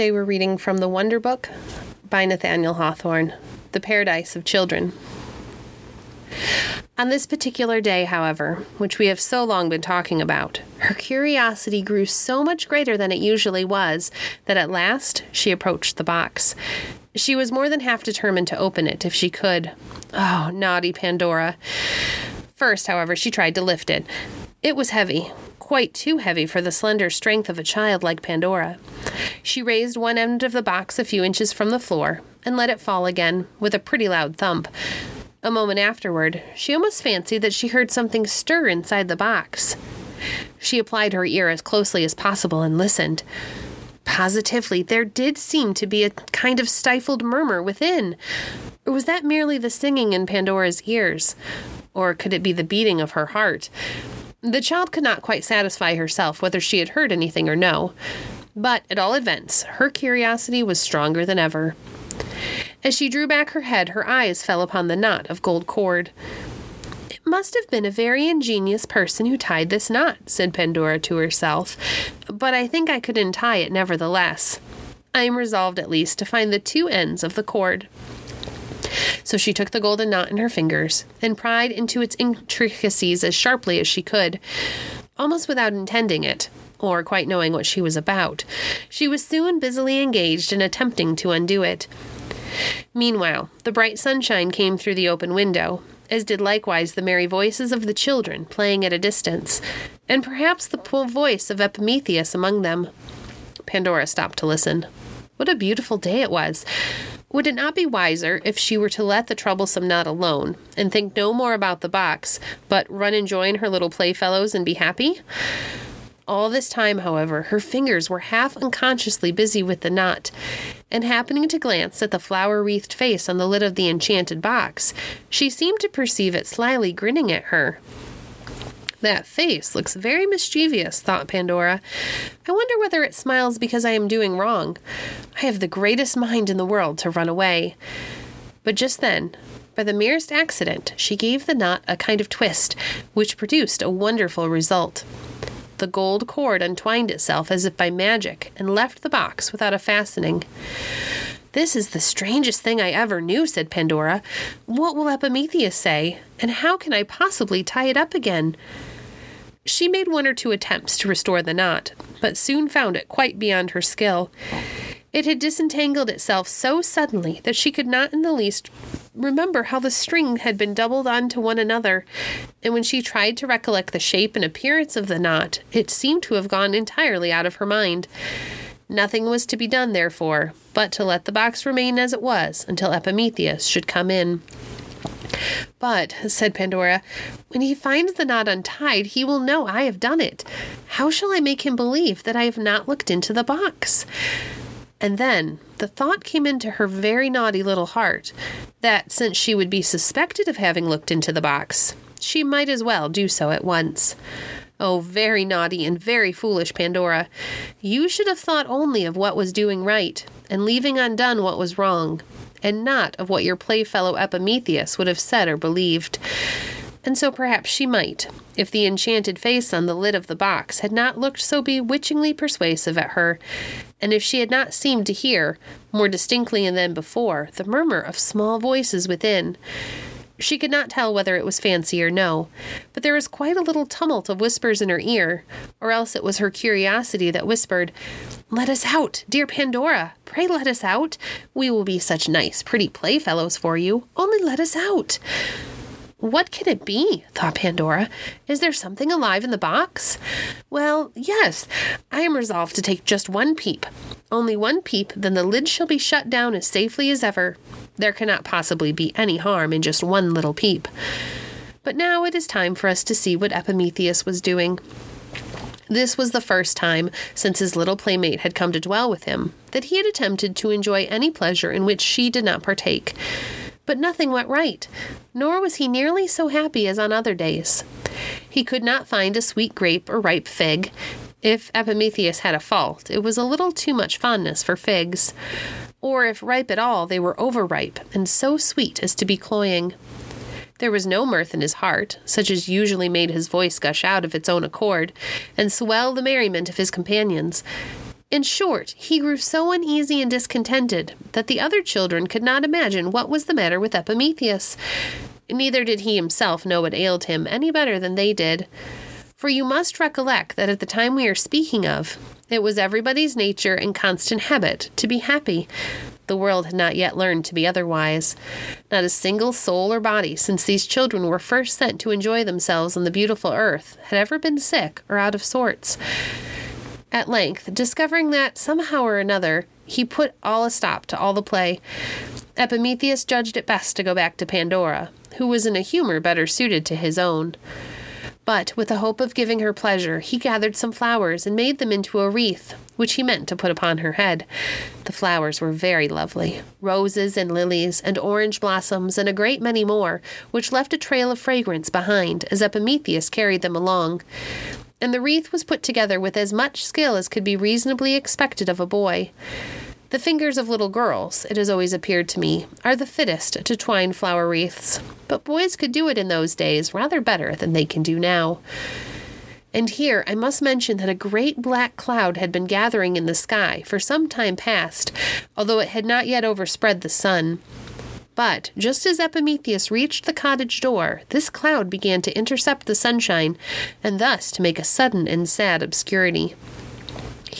Today we're reading from the Wonder Book by Nathaniel Hawthorne, The Paradise of Children. On this particular day, however, which we have so long been talking about, her curiosity grew so much greater than it usually was that at last she approached the box. She was more than half determined to open it if she could. Oh, naughty Pandora. First, however, she tried to lift it. It was heavy, quite too heavy for the slender strength of a child like Pandora. She raised one end of the box a few inches from the floor and let it fall again with a pretty loud thump. A moment afterward, she almost fancied that she heard something stir inside the box. She applied her ear as closely as possible and listened. Positively, there did seem to be a kind of stifled murmur within. Or was that merely the singing in Pandora's ears? Or could it be the beating of her heart? The child could not quite satisfy herself whether she had heard anything or no, but at all events, her curiosity was stronger than ever. As she drew back her head, her eyes fell upon the knot of gold cord. It must have been a very ingenious person who tied this knot, said Pandora to herself, but I think I could untie it nevertheless. I am resolved at least to find the two ends of the cord. So she took the golden knot in her fingers and pried into its intricacies as sharply as she could, almost without intending it, or quite knowing what she was about. She was soon busily engaged in attempting to undo it. Meanwhile, the bright sunshine came through the open window, as did likewise the merry voices of the children playing at a distance, and perhaps the poor voice of Epimetheus among them. Pandora stopped to listen. What a beautiful day it was! Would it not be wiser if she were to let the troublesome knot alone and think no more about the box, but run and join her little playfellows and be happy? All this time, however, her fingers were half unconsciously busy with the knot, and happening to glance at the flower wreathed face on the lid of the enchanted box, she seemed to perceive it slyly grinning at her. That face looks very mischievous, thought Pandora. I wonder whether it smiles because I am doing wrong. I have the greatest mind in the world to run away. But just then, by the merest accident, she gave the knot a kind of twist, which produced a wonderful result. The gold cord untwined itself as if by magic and left the box without a fastening. This is the strangest thing I ever knew, said Pandora. What will Epimetheus say? And how can I possibly tie it up again? She made one or two attempts to restore the knot, but soon found it quite beyond her skill. It had disentangled itself so suddenly that she could not in the least remember how the string had been doubled on to one another, and when she tried to recollect the shape and appearance of the knot, it seemed to have gone entirely out of her mind. Nothing was to be done, therefore, but to let the box remain as it was until Epimetheus should come in. But, said Pandora, when he finds the knot untied, he will know I have done it. How shall I make him believe that I have not looked into the box? And then the thought came into her very naughty little heart that since she would be suspected of having looked into the box, she might as well do so at once. Oh, very naughty and very foolish Pandora. You should have thought only of what was doing right, and leaving undone what was wrong and not of what your playfellow Epimetheus would have said or believed. And so perhaps she might, if the enchanted face on the lid of the box had not looked so bewitchingly persuasive at her, and if she had not seemed to hear, more distinctly than before, the murmur of small voices within. She could not tell whether it was fancy or no, but there was quite a little tumult of whispers in her ear, or else it was her curiosity that whispered, Let us out, dear Pandora! Pray let us out! We will be such nice, pretty playfellows for you. Only let us out! What can it be? thought Pandora. Is there something alive in the box? Well, yes, I am resolved to take just one peep. Only one peep, then the lid shall be shut down as safely as ever. There cannot possibly be any harm in just one little peep. But now it is time for us to see what Epimetheus was doing. This was the first time, since his little playmate had come to dwell with him, that he had attempted to enjoy any pleasure in which she did not partake. But nothing went right, nor was he nearly so happy as on other days. He could not find a sweet grape or ripe fig. If Epimetheus had a fault, it was a little too much fondness for figs. Or if ripe at all, they were overripe and so sweet as to be cloying. There was no mirth in his heart, such as usually made his voice gush out of its own accord, and swell the merriment of his companions. In short, he grew so uneasy and discontented that the other children could not imagine what was the matter with Epimetheus. Neither did he himself know what ailed him any better than they did. For you must recollect that at the time we are speaking of, it was everybody's nature and constant habit to be happy. The world had not yet learned to be otherwise. Not a single soul or body, since these children were first sent to enjoy themselves on the beautiful earth, had ever been sick or out of sorts. At length, discovering that, somehow or another, he put all a stop to all the play, Epimetheus judged it best to go back to Pandora, who was in a humor better suited to his own. But, with the hope of giving her pleasure, he gathered some flowers and made them into a wreath, which he meant to put upon her head. The flowers were very lovely roses and lilies, and orange blossoms, and a great many more, which left a trail of fragrance behind as Epimetheus carried them along. And the wreath was put together with as much skill as could be reasonably expected of a boy. The fingers of little girls, it has always appeared to me, are the fittest to twine flower wreaths, but boys could do it in those days rather better than they can do now. And here I must mention that a great black cloud had been gathering in the sky for some time past, although it had not yet overspread the sun. But just as Epimetheus reached the cottage door, this cloud began to intercept the sunshine, and thus to make a sudden and sad obscurity.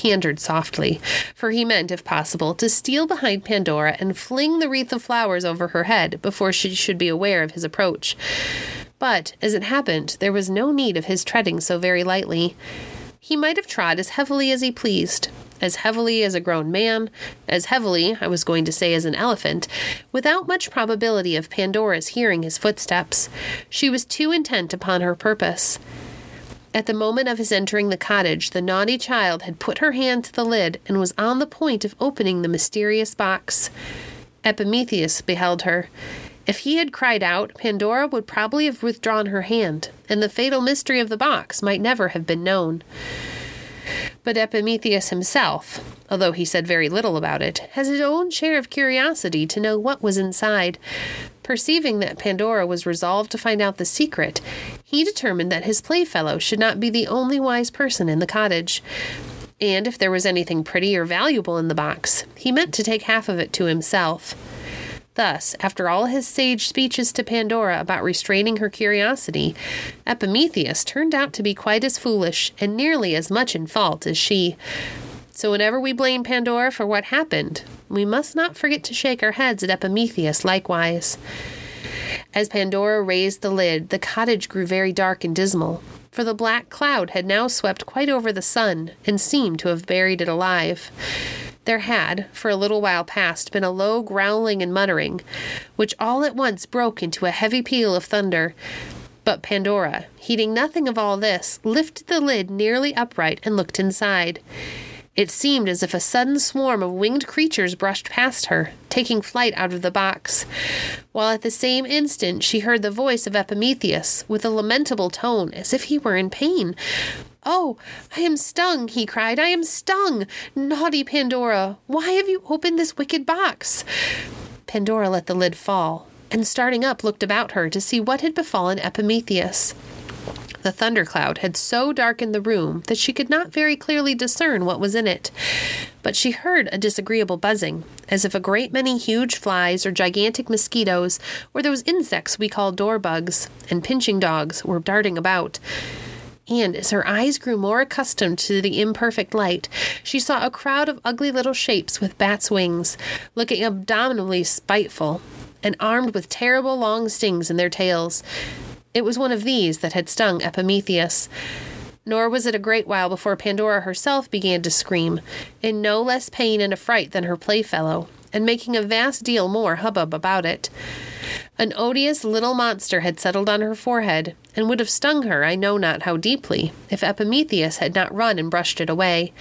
Entered softly, for he meant, if possible, to steal behind Pandora and fling the wreath of flowers over her head before she should be aware of his approach. But, as it happened, there was no need of his treading so very lightly. He might have trod as heavily as he pleased, as heavily as a grown man, as heavily, I was going to say, as an elephant, without much probability of Pandora's hearing his footsteps. She was too intent upon her purpose. At the moment of his entering the cottage, the naughty child had put her hand to the lid and was on the point of opening the mysterious box. Epimetheus beheld her. If he had cried out, Pandora would probably have withdrawn her hand, and the fatal mystery of the box might never have been known. But Epimetheus himself, although he said very little about it, has his own share of curiosity to know what was inside. Perceiving that Pandora was resolved to find out the secret, he determined that his playfellow should not be the only wise person in the cottage. And if there was anything pretty or valuable in the box, he meant to take half of it to himself. Thus, after all his sage speeches to Pandora about restraining her curiosity, Epimetheus turned out to be quite as foolish and nearly as much in fault as she. So, whenever we blame Pandora for what happened, we must not forget to shake our heads at Epimetheus likewise. As Pandora raised the lid, the cottage grew very dark and dismal, for the black cloud had now swept quite over the sun and seemed to have buried it alive. There had, for a little while past, been a low growling and muttering, which all at once broke into a heavy peal of thunder. But Pandora, heeding nothing of all this, lifted the lid nearly upright and looked inside. It seemed as if a sudden swarm of winged creatures brushed past her, taking flight out of the box, while at the same instant she heard the voice of Epimetheus with a lamentable tone as if he were in pain. Oh, I am stung, he cried. I am stung. Naughty Pandora, why have you opened this wicked box? Pandora let the lid fall, and starting up looked about her to see what had befallen Epimetheus. The thundercloud had so darkened the room that she could not very clearly discern what was in it. But she heard a disagreeable buzzing, as if a great many huge flies or gigantic mosquitoes, or those insects we call dor bugs, and pinching dogs were darting about. And as her eyes grew more accustomed to the imperfect light, she saw a crowd of ugly little shapes with bats' wings, looking abominably spiteful, and armed with terrible long stings in their tails. It was one of these that had stung Epimetheus. Nor was it a great while before Pandora herself began to scream, in no less pain and affright than her playfellow, and making a vast deal more hubbub about it. An odious little monster had settled on her forehead, and would have stung her I know not how deeply, if Epimetheus had not run and brushed it away.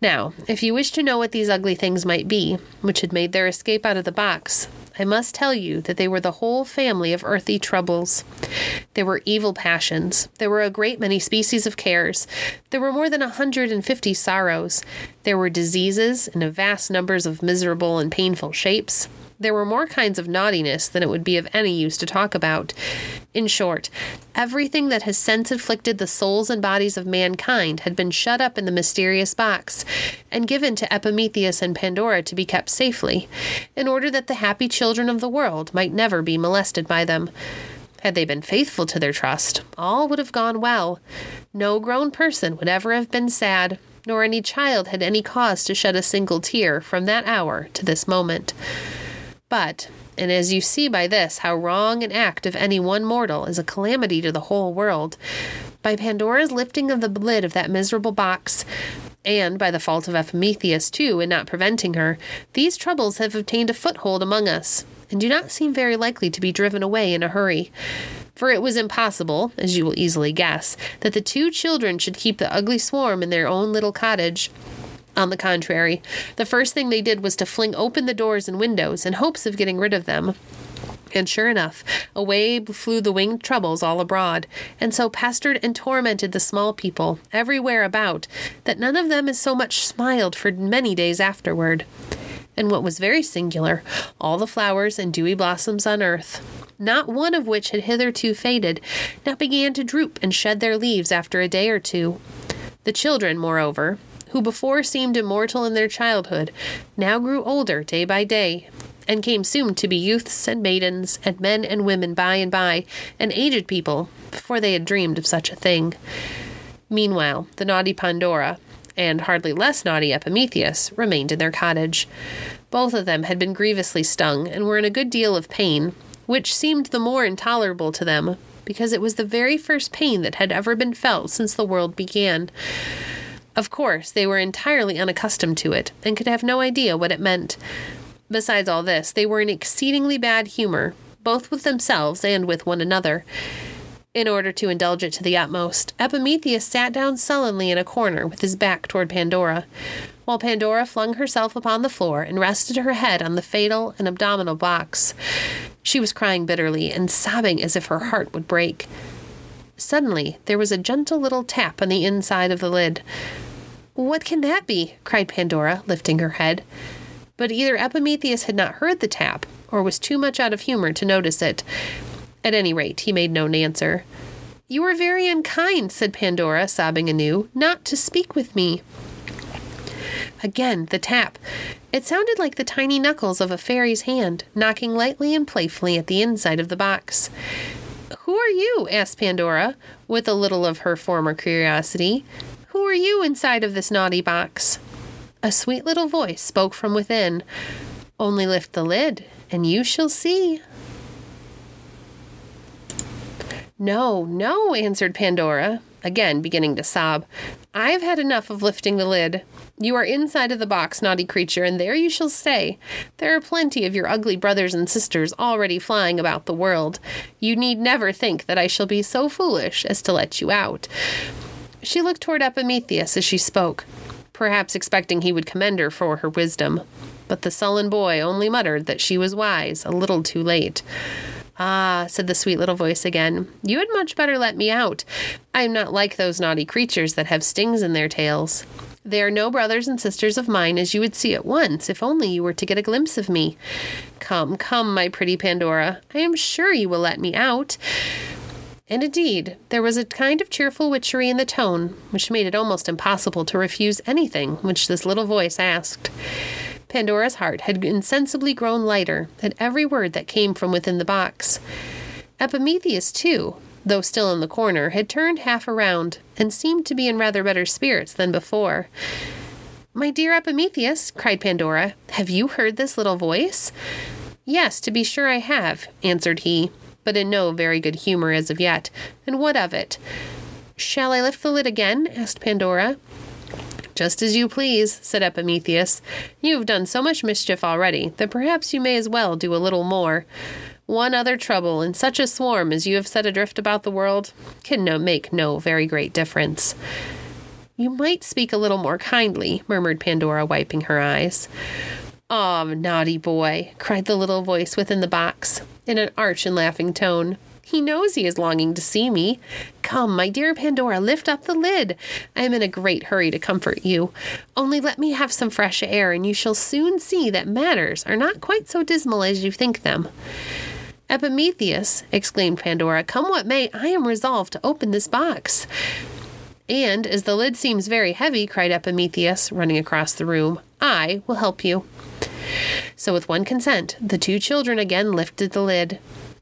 Now, if you wish to know what these ugly things might be, which had made their escape out of the box, I must tell you that they were the whole family of earthly troubles. There were evil passions. There were a great many species of cares. There were more than a hundred and fifty sorrows. There were diseases in a vast numbers of miserable and painful shapes. There were more kinds of naughtiness than it would be of any use to talk about. In short, everything that has since afflicted the souls and bodies of mankind had been shut up in the mysterious box, and given to Epimetheus and Pandora to be kept safely, in order that the happy children of the world might never be molested by them. Had they been faithful to their trust, all would have gone well. No grown person would ever have been sad, nor any child had any cause to shed a single tear from that hour to this moment. But, and as you see by this how wrong an act of any one mortal is a calamity to the whole world, by Pandora's lifting of the lid of that miserable box, and by the fault of Epimetheus, too, in not preventing her, these troubles have obtained a foothold among us, and do not seem very likely to be driven away in a hurry. For it was impossible, as you will easily guess, that the two children should keep the ugly swarm in their own little cottage. On the contrary, the first thing they did was to fling open the doors and windows in hopes of getting rid of them. And sure enough, away flew the winged troubles all abroad, and so pestered and tormented the small people everywhere about that none of them has so much smiled for many days afterward. And what was very singular, all the flowers and dewy blossoms on earth, not one of which had hitherto faded, now began to droop and shed their leaves after a day or two. The children, moreover, who before seemed immortal in their childhood, now grew older day by day, and came soon to be youths and maidens, and men and women by and by, and aged people, before they had dreamed of such a thing. Meanwhile, the naughty Pandora, and hardly less naughty Epimetheus, remained in their cottage. Both of them had been grievously stung, and were in a good deal of pain, which seemed the more intolerable to them, because it was the very first pain that had ever been felt since the world began. Of course, they were entirely unaccustomed to it, and could have no idea what it meant. Besides all this, they were in exceedingly bad humor, both with themselves and with one another. In order to indulge it to the utmost, Epimetheus sat down sullenly in a corner with his back toward Pandora, while Pandora flung herself upon the floor and rested her head on the fatal and abdominal box. She was crying bitterly and sobbing as if her heart would break. Suddenly, there was a gentle little tap on the inside of the lid. What can that be? cried Pandora, lifting her head. But either Epimetheus had not heard the tap, or was too much out of humor to notice it. At any rate, he made no answer. You are very unkind, said Pandora, sobbing anew, not to speak with me. Again, the tap. It sounded like the tiny knuckles of a fairy's hand, knocking lightly and playfully at the inside of the box. Who are you? asked Pandora, with a little of her former curiosity. Who are you inside of this naughty box? A sweet little voice spoke from within. Only lift the lid, and you shall see. No, no, answered Pandora, again beginning to sob. I've had enough of lifting the lid. You are inside of the box, naughty creature, and there you shall stay. There are plenty of your ugly brothers and sisters already flying about the world. You need never think that I shall be so foolish as to let you out. She looked toward Epimetheus as she spoke, perhaps expecting he would commend her for her wisdom. But the sullen boy only muttered that she was wise, a little too late. Ah, said the sweet little voice again, you had much better let me out. I am not like those naughty creatures that have stings in their tails. They are no brothers and sisters of mine, as you would see at once, if only you were to get a glimpse of me. Come, come, my pretty Pandora, I am sure you will let me out. And indeed, there was a kind of cheerful witchery in the tone which made it almost impossible to refuse anything which this little voice asked. Pandora's heart had insensibly grown lighter at every word that came from within the box. Epimetheus, too, though still in the corner, had turned half around and seemed to be in rather better spirits than before. My dear Epimetheus, cried Pandora, have you heard this little voice? Yes, to be sure I have, answered he, but in no very good humor as of yet. And what of it? Shall I lift the lid again? asked Pandora. Just as you please, said Epimetheus. You have done so much mischief already that perhaps you may as well do a little more. One other trouble in such a swarm as you have set adrift about the world can no, make no very great difference. You might speak a little more kindly, murmured Pandora, wiping her eyes. Ah, oh, naughty boy, cried the little voice within the box, in an arch and laughing tone. He knows he is longing to see me. Come, my dear Pandora, lift up the lid. I am in a great hurry to comfort you. Only let me have some fresh air, and you shall soon see that matters are not quite so dismal as you think them. Epimetheus, exclaimed Pandora, come what may, I am resolved to open this box. And as the lid seems very heavy, cried Epimetheus, running across the room, I will help you. So, with one consent, the two children again lifted the lid.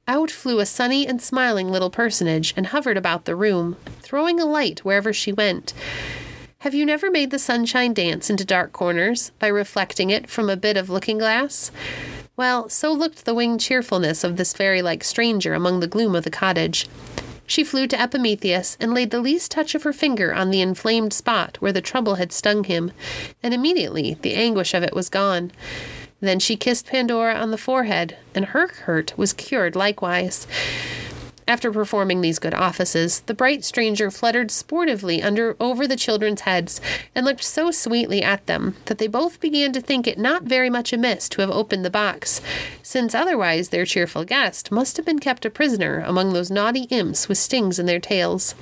Out flew a sunny and smiling little personage and hovered about the room, throwing a light wherever she went. Have you never made the sunshine dance into dark corners by reflecting it from a bit of looking glass? Well, so looked the winged cheerfulness of this fairy like stranger among the gloom of the cottage. She flew to Epimetheus and laid the least touch of her finger on the inflamed spot where the trouble had stung him, and immediately the anguish of it was gone. Then she kissed Pandora on the forehead, and her hurt was cured likewise. After performing these good offices, the bright stranger fluttered sportively under over the children's heads, and looked so sweetly at them that they both began to think it not very much amiss to have opened the box, since otherwise their cheerful guest must have been kept a prisoner among those naughty imps with stings in their tails.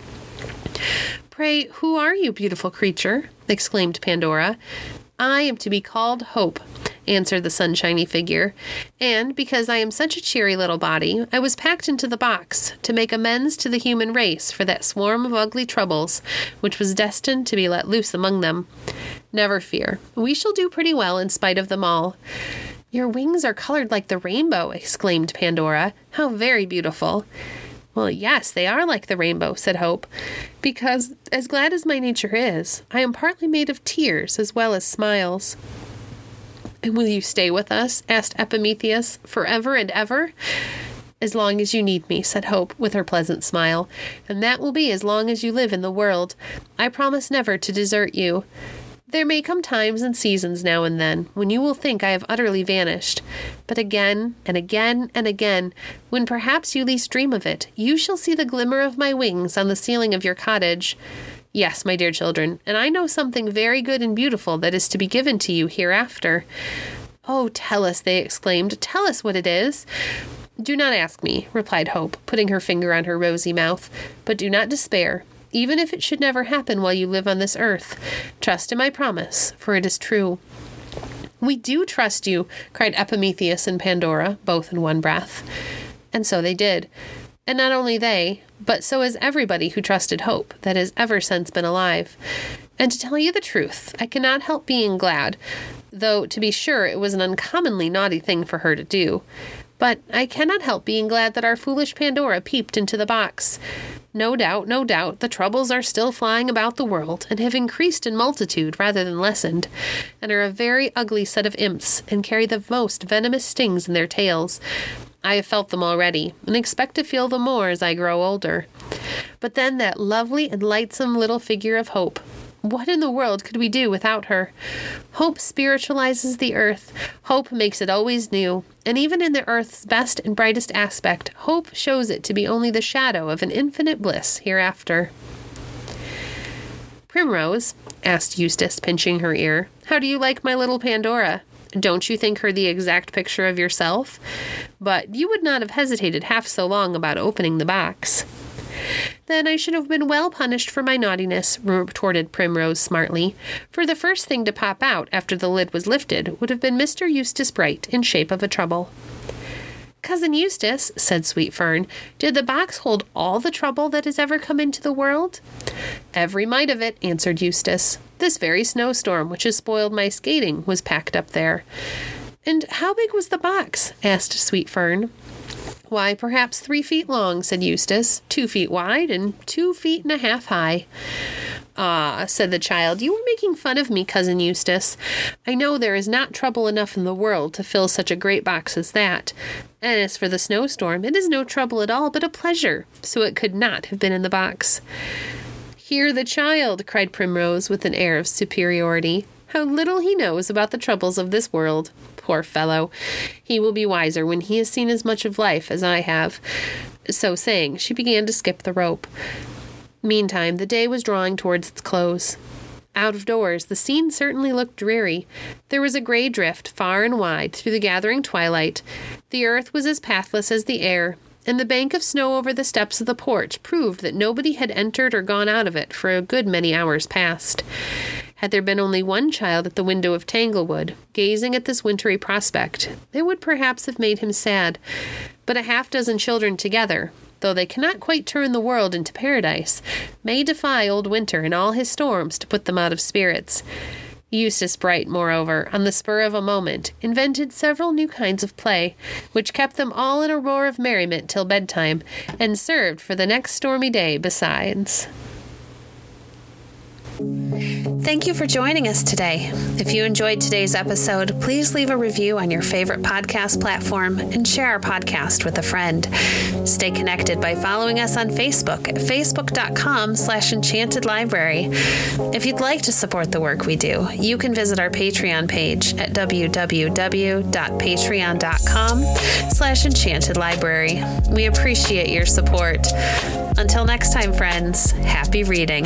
Pray, who are you, beautiful creature? exclaimed Pandora. I am to be called Hope, answered the sunshiny figure. And because I am such a cheery little body, I was packed into the box to make amends to the human race for that swarm of ugly troubles which was destined to be let loose among them. Never fear, we shall do pretty well in spite of them all. Your wings are colored like the rainbow, exclaimed Pandora. How very beautiful. Well, yes, they are like the rainbow, said Hope, because, as glad as my nature is, I am partly made of tears as well as smiles. And will you stay with us? asked Epimetheus, forever and ever? As long as you need me, said Hope, with her pleasant smile, and that will be as long as you live in the world. I promise never to desert you. There may come times and seasons now and then when you will think I have utterly vanished, but again and again and again, when perhaps you least dream of it, you shall see the glimmer of my wings on the ceiling of your cottage. Yes, my dear children, and I know something very good and beautiful that is to be given to you hereafter. Oh, tell us, they exclaimed. Tell us what it is. Do not ask me, replied Hope, putting her finger on her rosy mouth, but do not despair, even if it should never happen while you live on this earth. Trust in my promise, for it is true. We do trust you, cried Epimetheus and Pandora, both in one breath. And so they did. And not only they, but so has everybody who trusted Hope that has ever since been alive. And to tell you the truth, I cannot help being glad, though to be sure it was an uncommonly naughty thing for her to do. But I cannot help being glad that our foolish Pandora peeped into the box. No doubt, no doubt, the troubles are still flying about the world, and have increased in multitude rather than lessened, and are a very ugly set of imps, and carry the most venomous stings in their tails. I have felt them already, and expect to feel them more as I grow older. But then that lovely and lightsome little figure of Hope. What in the world could we do without her? Hope spiritualizes the earth. Hope makes it always new. And even in the earth's best and brightest aspect, hope shows it to be only the shadow of an infinite bliss hereafter. Primrose, asked Eustace, pinching her ear, how do you like my little Pandora? Don't you think her the exact picture of yourself? But you would not have hesitated half so long about opening the box. Then I should have been well punished for my naughtiness, retorted Primrose smartly, for the first thing to pop out after the lid was lifted would have been Mr. Eustace Bright in shape of a trouble. Cousin Eustace, said Sweet Fern, did the box hold all the trouble that has ever come into the world? Every mite of it, answered Eustace. This very snowstorm which has spoiled my skating was packed up there. And how big was the box? asked Sweet Fern. Why, perhaps three feet long, said Eustace, two feet wide and two feet and a half high. Ah, said the child, you are making fun of me, cousin Eustace. I know there is not trouble enough in the world to fill such a great box as that. And as for the snowstorm, it is no trouble at all, but a pleasure, so it could not have been in the box. Hear the child, cried Primrose with an air of superiority. How little he knows about the troubles of this world. Poor fellow. He will be wiser when he has seen as much of life as I have. So saying, she began to skip the rope. Meantime, the day was drawing towards its close. Out of doors, the scene certainly looked dreary. There was a gray drift far and wide through the gathering twilight. The earth was as pathless as the air, and the bank of snow over the steps of the porch proved that nobody had entered or gone out of it for a good many hours past. Had there been only one child at the window of Tanglewood, gazing at this wintry prospect, it would perhaps have made him sad. But a half dozen children together, though they cannot quite turn the world into paradise, may defy old winter and all his storms to put them out of spirits. Eustace Bright, moreover, on the spur of a moment, invented several new kinds of play, which kept them all in a roar of merriment till bedtime, and served for the next stormy day besides. Thank you for joining us today. If you enjoyed today's episode, please leave a review on your favorite podcast platform and share our podcast with a friend. Stay connected by following us on Facebook at facebook.com slash enchanted library. If you'd like to support the work we do, you can visit our Patreon page at www.patreon.com slash enchanted library. We appreciate your support. Until next time, friends, happy reading.